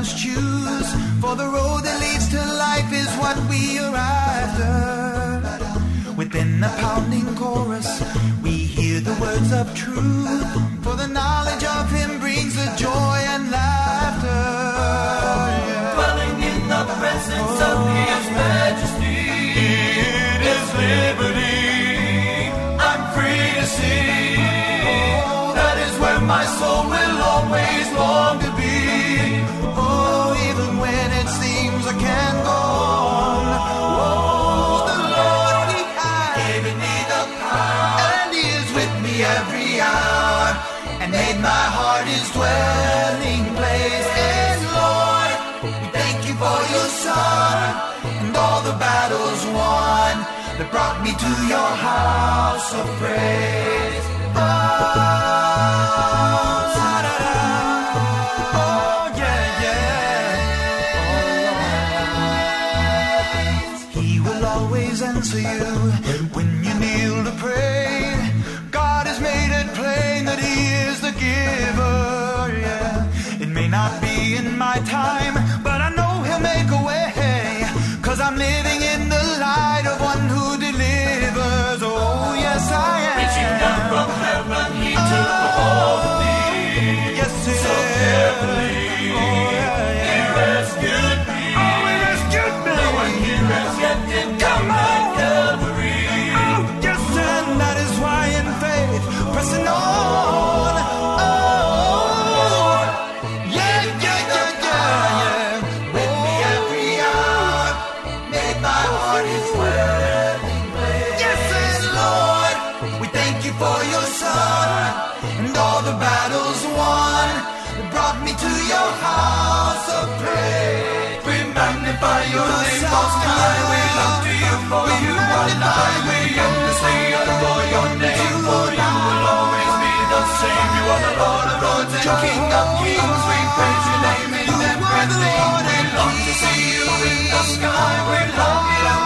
Must choose. For the road that leads to life is what we are after. Within the pounding chorus, we hear the words of truth. For the knowledge of Him brings the joy and laughter. Dwelling in the presence of His majesty is liberty. I'm free to see. That is where my soul will heart dwelling place. And Lord, we thank you for your son and all the battles won that brought me to your house of praise. Oh, yeah, yeah. He will always answer you when giver. Yeah, it may not be in my time, but I know He'll make a way. Cause I'm living in the light of one who delivers. Oh, yes, I am. Reaching down from heaven, He oh, took a hold of me. Yes, so carefully. Magnify your name, High. We look to you for you are nigh. We endlessly adore your name, for you will always be the same. You are the Lord of Lords and King of Kings. We praise your name in everything. We long to see you in the sky. We love you,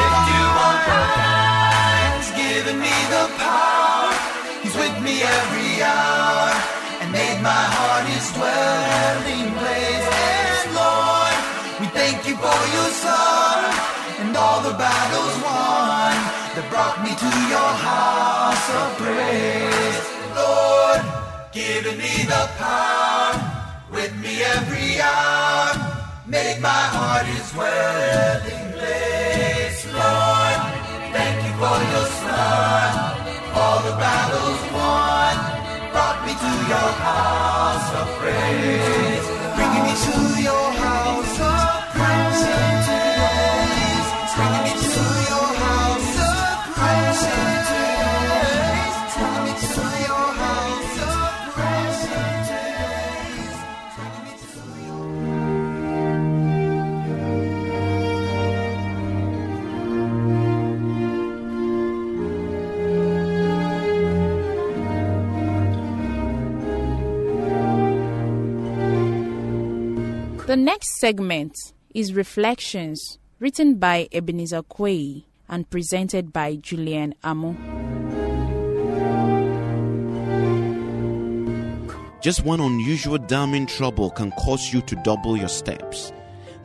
lift you on high. He's given me the power. He's with me every hour And made my heart his dwelling place. Thank you for your son and all the battles won that brought me to your house of praise. Lord, giving me the power with me every hour. Make my heart his dwelling place. Lord, thank you for your son, all the battles won brought me to your house The next segment is Reflections, written by Ebenezer Quaye and presented by Julian Amo. Just one unusual damning trouble can cause you to double your steps.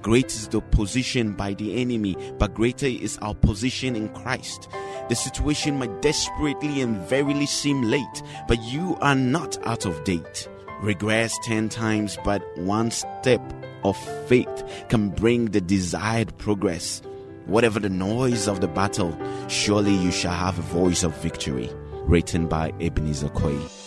Great is the opposition by the enemy, but greater is our position in Christ. The situation might desperately and verily seem late, but you are not out of date. Regress 10 times, but one step of faith can bring the desired progress. Whatever the noise of the battle, surely you shall have a voice of victory. Written by Ebenezer Quaye.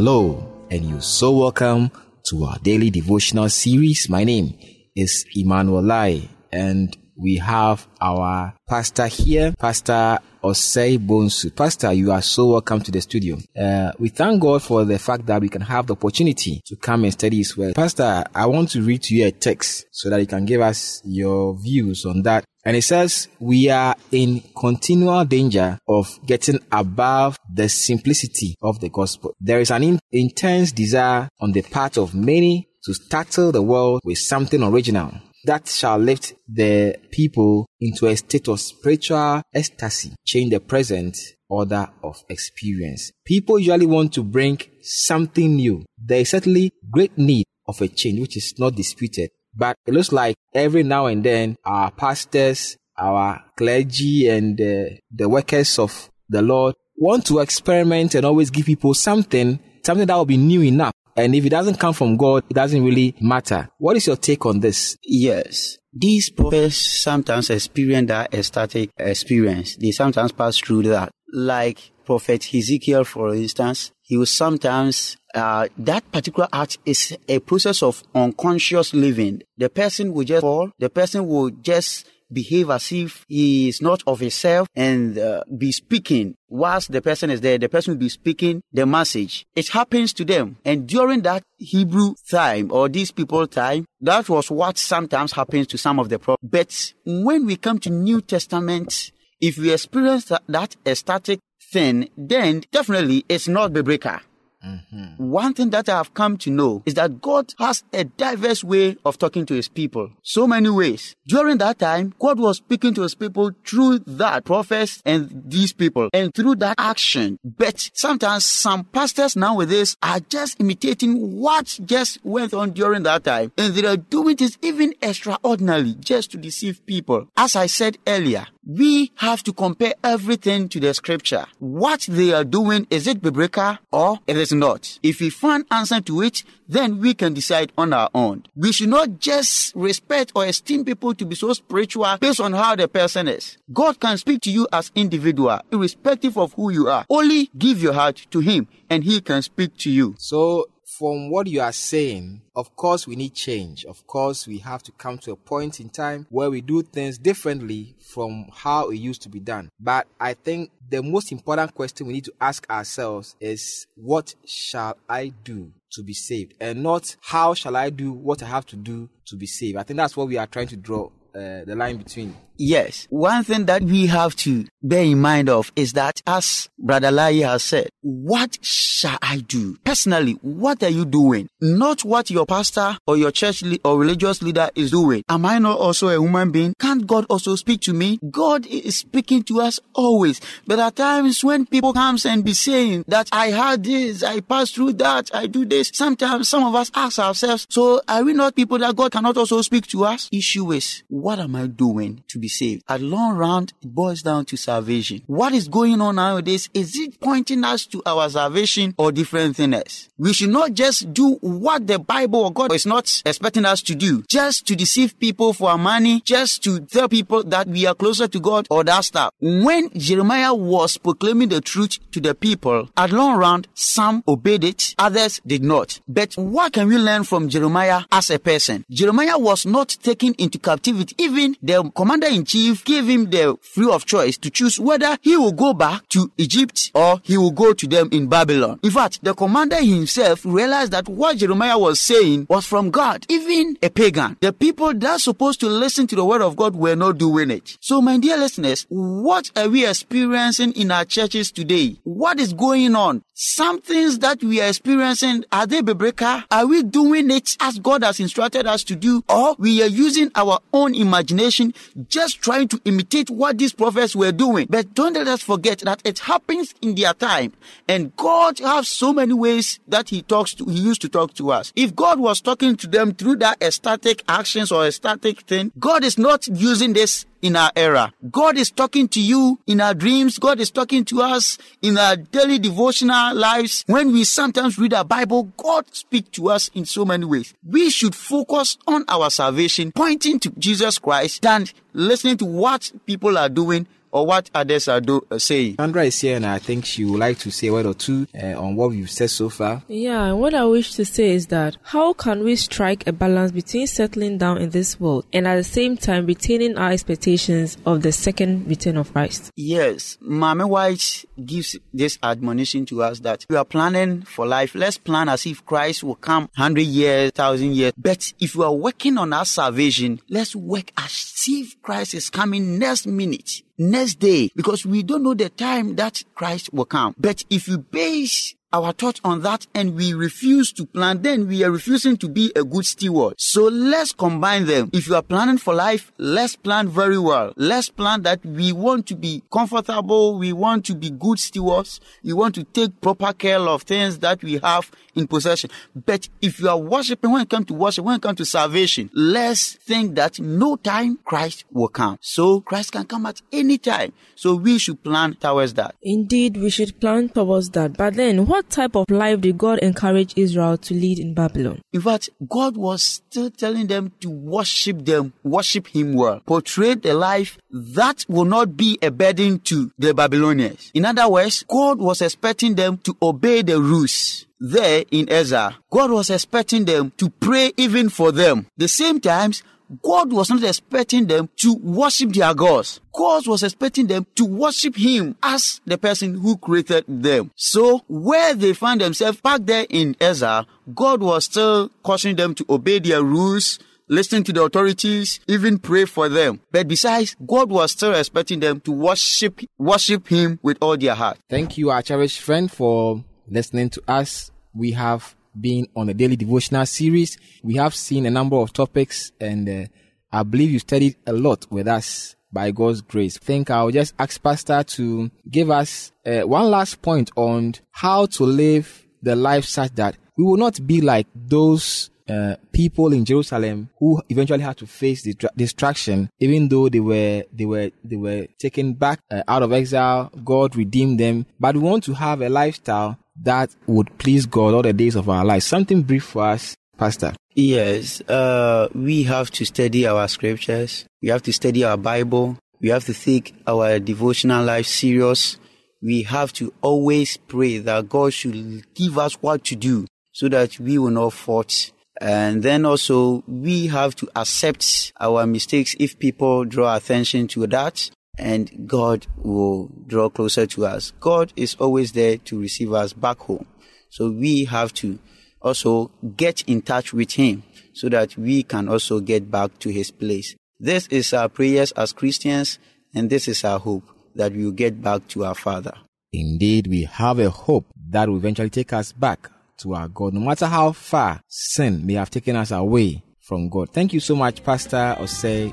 Hello, and you're so welcome to our daily devotional series. My name is Emmanuel Lai, and we have our pastor here, Pastor Osei Bonsu. Pastor, you are so welcome to the studio. Uh, we thank God for the fact that we can have the opportunity to come and study His Word. Pastor, I want to read to you a text so that you can give us your views on that. And it says, we are in continual danger of getting above the simplicity of the gospel. There is an in- intense desire on the part of many to startle the world with something original that shall lift the people into a state of spiritual ecstasy, change the present order of experience. People usually want to bring something new. There is certainly great need of a change, which is not disputed. But it looks like every now and then our pastors, our clergy, and uh, the workers of the Lord want to experiment and always give people something, something that will be new enough. And if it doesn't come from God, it doesn't really matter. What is your take on this? Yes. These prophets sometimes experience that ecstatic experience. They sometimes pass through that. Like Prophet Ezekiel, for instance, he will sometimes, uh, that particular act is a process of unconscious living. The person will just fall. The person will just behave as if he is not of himself and uh, be speaking whilst the person is there the person will be speaking the message it happens to them and during that hebrew time or these people time that was what sometimes happens to some of the prophets but when we come to new testament if we experience that, that ecstatic thing then definitely it's not biblical Mm-hmm. One thing that I have come to know is that God has a diverse way of talking to his people. So many ways. During that time, God was speaking to his people through that prophets and these people and through that action. But sometimes some pastors nowadays are just imitating what just went on during that time. And they are doing this even extraordinarily just to deceive people. As I said earlier, we have to compare everything to the scripture. What they are doing, is it biblical or it is not? If we find answer to it, then we can decide on our own. We should not just respect or esteem people to be so spiritual based on how the person is. God can speak to you as individual, irrespective of who you are. Only give your heart to Him and He can speak to you. So, from what you are saying, of course, we need change. Of course, we have to come to a point in time where we do things differently from how it used to be done. But I think the most important question we need to ask ourselves is what shall I do to be saved? And not how shall I do what I have to do to be saved. I think that's what we are trying to draw uh, the line between. Yes. One thing that we have to bear in mind of is that as Brother Lai has said, what shall I do? Personally, what are you doing? Not what your pastor or your church le- or religious leader is doing. Am I not also a human being? Can't God also speak to me? God is speaking to us always. But at times when people comes and be saying that I had this, I passed through that, I do this, sometimes some of us ask ourselves, so are we not people that God cannot also speak to us? Issue is, what am I doing to be saved. At long run, it boils down to salvation. What is going on nowadays? Is it pointing us to our salvation or different things? We should not just do what the Bible or God is not expecting us to do, just to deceive people for our money, just to tell people that we are closer to God or that stuff. When Jeremiah was proclaiming the truth to the people, at long run, some obeyed it, others did not. But what can we learn from Jeremiah as a person? Jeremiah was not taken into captivity. Even the commander in chief gave him the free of choice to choose whether he will go back to Egypt or he will go to them in Babylon. In fact, the commander himself realized that what Jeremiah was saying was from God. Even a pagan, the people that are supposed to listen to the word of God were not doing it. So, my dear listeners, what are we experiencing in our churches today? What is going on? Some things that we are experiencing, are they biblical? Are we doing it as God has instructed us to do? Or we are using our own imagination just trying to imitate what these prophets were doing. But don't let us forget that it happens in their time. And God has so many ways that he talks to, he used to talk to us. If God was talking to them through that ecstatic actions or ecstatic thing, God is not using this in our era. God is talking to you in our dreams. God is talking to us in our daily devotional lives. When we sometimes read our Bible, God speaks to us in so many ways. We should focus on our salvation, pointing to Jesus Christ than listening to what people are doing or what others are do, uh, saying. Sandra is here, and I think she would like to say a word or two uh, on what we've said so far. Yeah, and what I wish to say is that how can we strike a balance between settling down in this world and at the same time retaining our expectations of the second return of Christ? Yes, Mama White gives this admonition to us that we are planning for life. Let's plan as if Christ will come 100 years, 1000 years. But if we are working on our salvation, let's work as if Christ is coming next minute next day because we don't know the time that Christ will come. But if you base our thought on that and we refuse to plan, then we are refusing to be a good steward. So let's combine them. If you are planning for life, let's plan very well. Let's plan that we want to be comfortable. We want to be good stewards. We want to take proper care of things that we have in possession. But if you are worshiping, when it comes to worship, when it comes to salvation, let's think that no time Christ will come. So Christ can come at any time. So we should plan towards that. Indeed, we should plan towards that. But then, what type of life did God encourage Israel to lead in Babylon? In fact, God was still telling them to worship them, worship Him well, portray the life that will not be a burden to the Babylonians. In other words, God was expecting them to obey the rules there in Ezra. God was expecting them to pray even for them. The same times, God was not expecting them to worship their gods. God was expecting them to worship Him as the person who created them. So where they find themselves back there in Ezra, God was still cautioning them to obey their rules, listen to the authorities, even pray for them. But besides, God was still expecting them to worship, worship Him with all their heart. Thank you, our cherished friend, for listening to us. We have been on a daily devotional series. We have seen a number of topics and uh, I believe you studied a lot with us by God's grace. I think I'll just ask Pastor to give us uh, one last point on how to live the life such that we will not be like those uh, people in Jerusalem who eventually had to face the destruction, even though they were they were they were taken back uh, out of exile. God redeemed them, but we want to have a lifestyle that would please God all the days of our lives. Something brief for us, Pastor. Yes, uh, we have to study our scriptures. We have to study our Bible. We have to take our devotional life serious. We have to always pray that God should give us what to do so that we will not fault. And then also we have to accept our mistakes if people draw attention to that and God will draw closer to us. God is always there to receive us back home. So we have to also get in touch with Him so that we can also get back to His place. This is our prayers as Christians, and this is our hope that we will get back to our Father. Indeed, we have a hope that will eventually take us back to our God, no matter how far sin may have taken us away from God. Thank you so much, Pastor Osei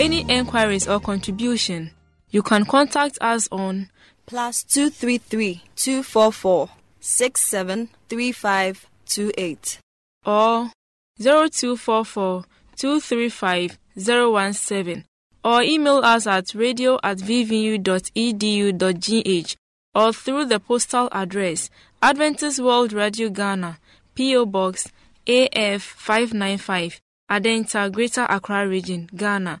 any enquiries or contribution, you can contact us on plus two three three two four four six seven three five two eight or zero two four four two three five zero one seven or email us at radio at vvu.edu.gh or through the postal address Adventist World Radio Ghana, P.O. Box AF 595, Adenta, Greater Accra Region, Ghana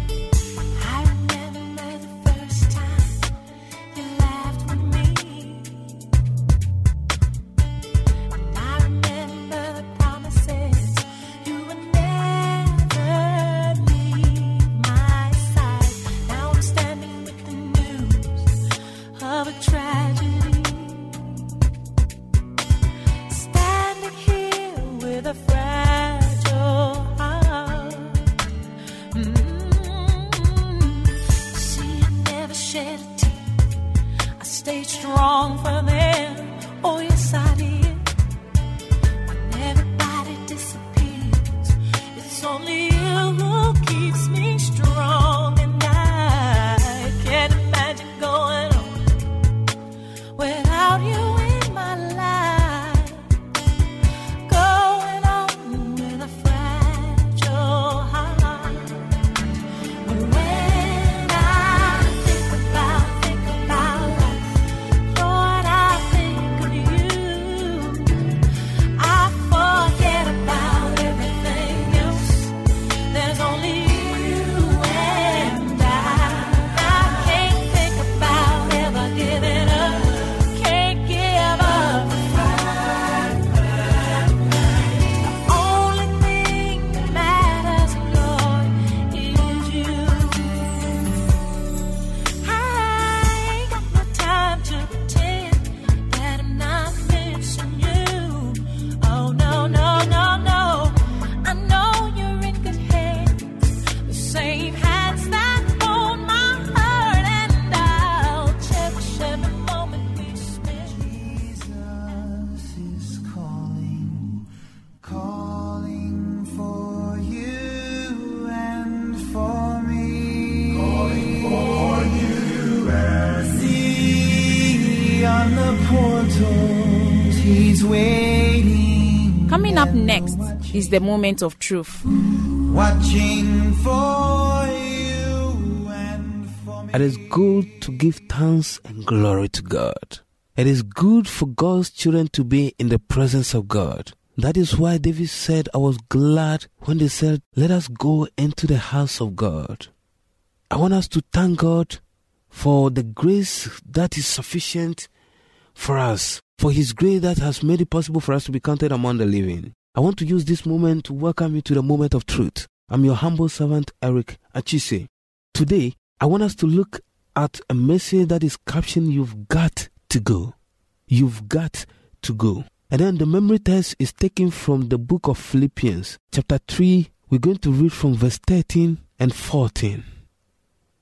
Stay strong for them. Oh, yes, I. the moment of truth. Watching for you and for me. It is good to give thanks and glory to God. It is good for God's children to be in the presence of God. That is why David said, I was glad when they said, Let us go into the house of God. I want us to thank God for the grace that is sufficient for us, for His grace that has made it possible for us to be counted among the living. I want to use this moment to welcome you to the moment of truth. I'm your humble servant, Eric Achise. Today, I want us to look at a message that is captioned, You've got to go. You've got to go. And then the memory test is taken from the book of Philippians, chapter 3. We're going to read from verse 13 and 14.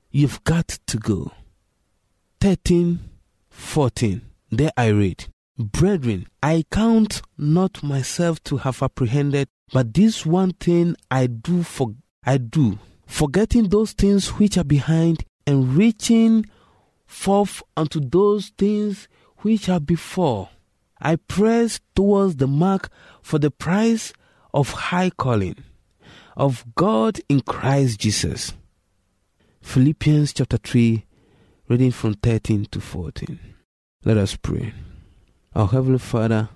You've got to go. 13, 14. There I read, Brethren, I count not myself to have apprehended, but this one thing I do for I do, forgetting those things which are behind and reaching forth unto those things which are before. I press towards the mark for the prize of high calling of God in Christ Jesus. Philippians chapter 3, reading from 13 to 14. Let us pray. Our Heavenly Father,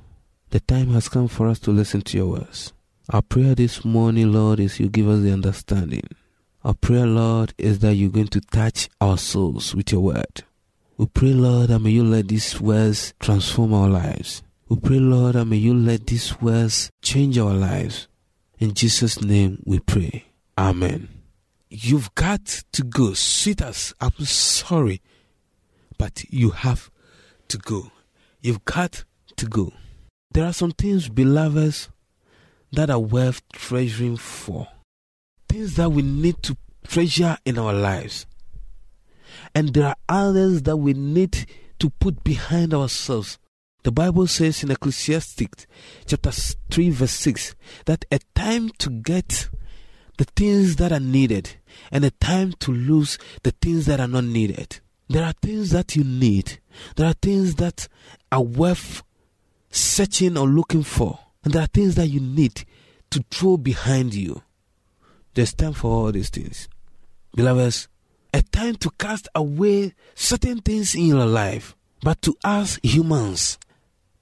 the time has come for us to listen to your words. Our prayer this morning, Lord, is you give us the understanding. Our prayer, Lord, is that you're going to touch our souls with your word. We pray, Lord, that may you let these words transform our lives. We pray, Lord, that may you let these words change our lives. In Jesus' name we pray. Amen. You've got to go. Sweetest, I'm sorry, but you have to go. You've got to go. There are some things, beloveds, that are worth treasuring for. Things that we need to treasure in our lives. And there are others that we need to put behind ourselves. The Bible says in Ecclesiastes chapter 3 verse 6 that a time to get the things that are needed and a time to lose the things that are not needed. There are things that you need. There are things that are worth searching or looking for. And there are things that you need to throw behind you. There's time for all these things. Beloveds, a time to cast away certain things in your life. But to us humans,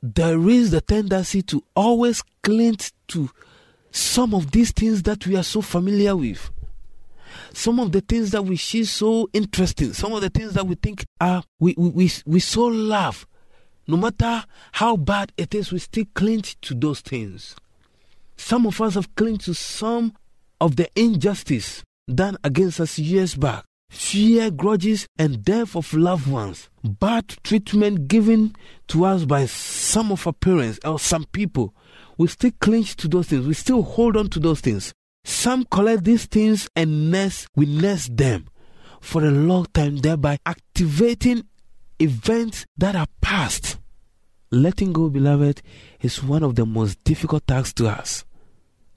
there is the tendency to always cling to some of these things that we are so familiar with. Some of the things that we see so interesting, some of the things that we think are we, we, we, we so love. No matter how bad it is, we still cling to those things. Some of us have clung to some of the injustice done against us years back fear, grudges, and death of loved ones, bad treatment given to us by some of our parents or some people. We still cling to those things. We still hold on to those things. Some collect these things and nest, we nest them for a long time, thereby activating events that are past. Letting go, beloved, is one of the most difficult tasks to us.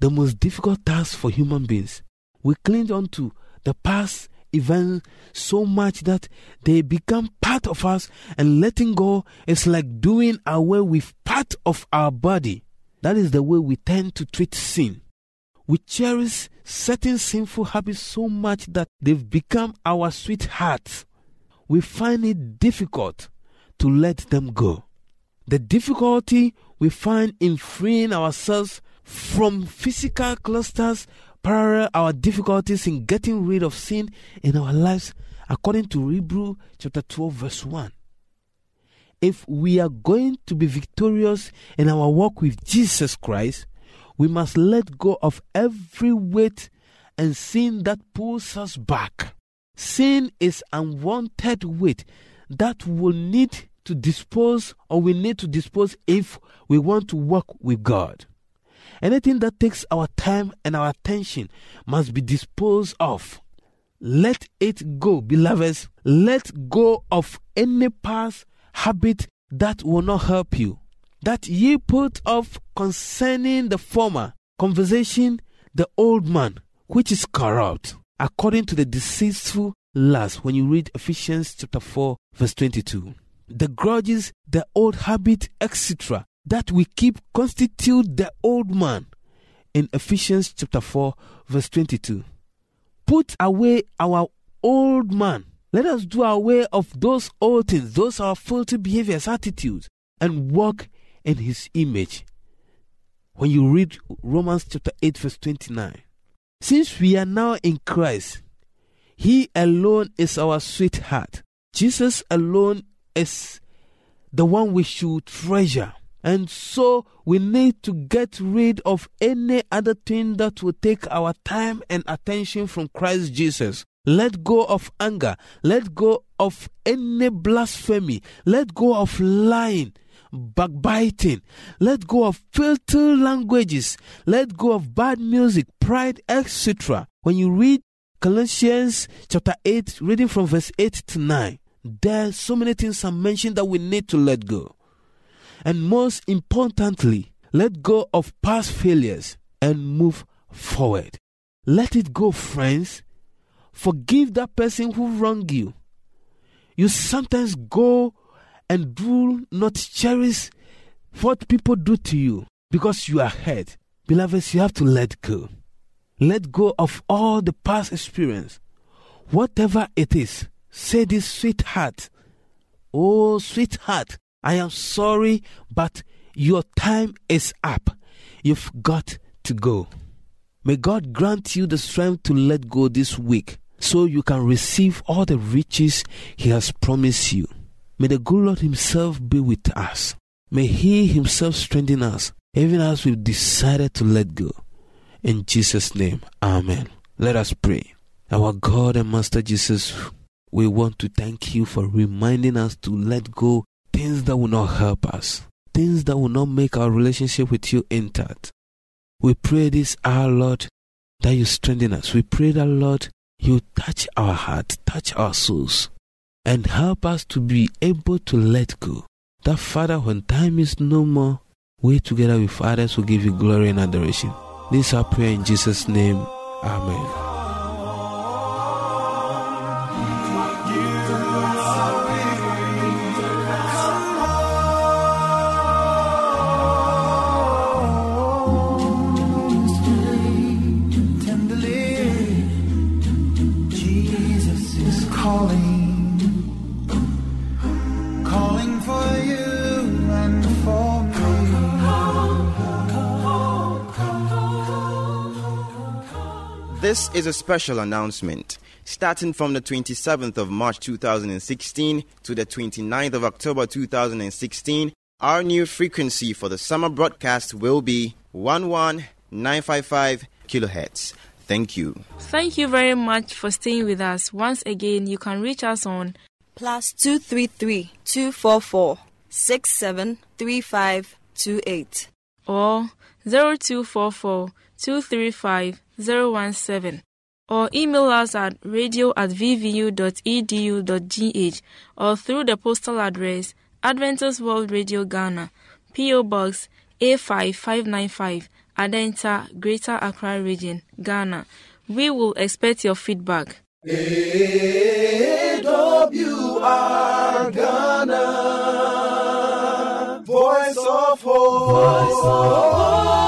The most difficult task for human beings. We cling on to the past events so much that they become part of us, and letting go is like doing away with part of our body. That is the way we tend to treat sin. We cherish certain sinful habits so much that they've become our sweethearts. We find it difficult to let them go. The difficulty we find in freeing ourselves from physical clusters parallel our difficulties in getting rid of sin in our lives according to Hebrew chapter 12 verse 1. If we are going to be victorious in our walk with Jesus Christ, we must let go of every weight and sin that pulls us back. Sin is unwanted weight that will need to dispose or we need to dispose if we want to walk with God. Anything that takes our time and our attention must be disposed of. Let it go, beloveds. Let go of any past habit that will not help you. That ye put off concerning the former conversation, the old man, which is corrupt, according to the deceitful lust. When you read Ephesians chapter 4, verse 22. The grudges, the old habit, etc., that we keep constitute the old man in Ephesians chapter 4, verse 22. Put away our old man. Let us do away of those old things, those our faulty behaviors, attitudes, and walk in his image. When you read Romans chapter 8, verse 29, since we are now in Christ, he alone is our sweetheart. Jesus alone is the one we should treasure. And so we need to get rid of any other thing that will take our time and attention from Christ Jesus. Let go of anger. Let go of any blasphemy. Let go of lying, backbiting. Let go of filthy languages. Let go of bad music, pride, etc. When you read Colossians chapter 8, reading from verse 8 to 9, there so many things are mentioned that we need to let go. And most importantly, let go of past failures and move forward. Let it go, friends. Forgive that person who wronged you. You sometimes go and do not cherish what people do to you because you are hurt. Beloveds, you have to let go. Let go of all the past experience. Whatever it is, say this, sweetheart. Oh, sweetheart, I am sorry, but your time is up. You've got to go. May God grant you the strength to let go this week so you can receive all the riches He has promised you. May the good Lord Himself be with us. May He Himself strengthen us, even as we've decided to let go. In Jesus' name, Amen. Let us pray. Our God and Master Jesus, we want to thank you for reminding us to let go things that will not help us, things that will not make our relationship with you intact. We pray this, our Lord, that you strengthen us. We pray that, Lord, you touch our heart, touch our souls, and help us to be able to let go. That, Father, when time is no more, we together with others will give you glory and adoration. This is our prayer in Jesus' name. Amen. This is a special announcement. Starting from the 27th of March 2016 to the 29th of October 2016, our new frequency for the summer broadcast will be 11955 kilohertz. Thank you. Thank you very much for staying with us. Once again, you can reach us on plus 233 244 673528 or 0244 235 017 or email us at radio at vvu.edu.gh or through the postal address Adventist World Radio Ghana, P.O. Box A5595, Adenta, Greater Accra Region, Ghana. We will expect your feedback. AWR Ghana, Voice of Hope. Voice of Hope.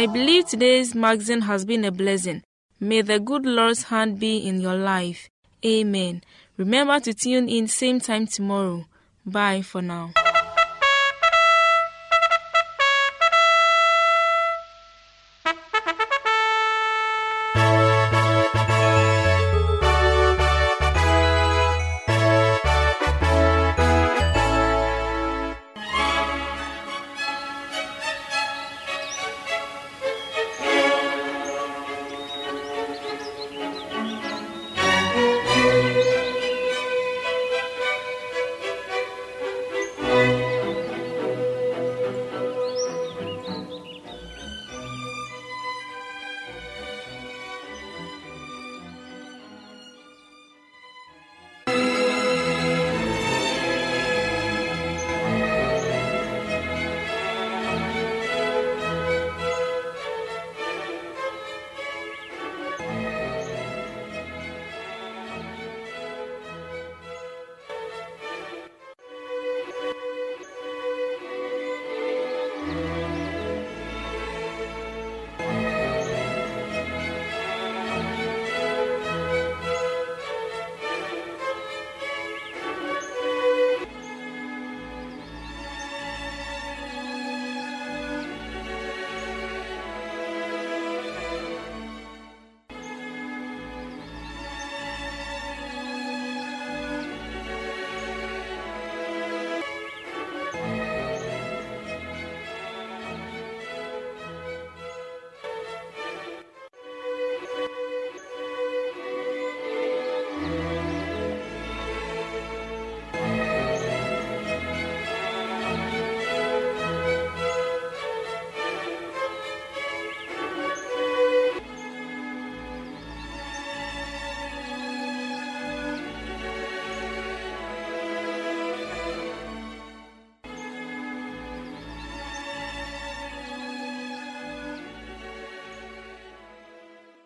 I believe today's magazine has been a blessing. May the good Lord's hand be in your life. Amen. Remember to tune in same time tomorrow. Bye for now.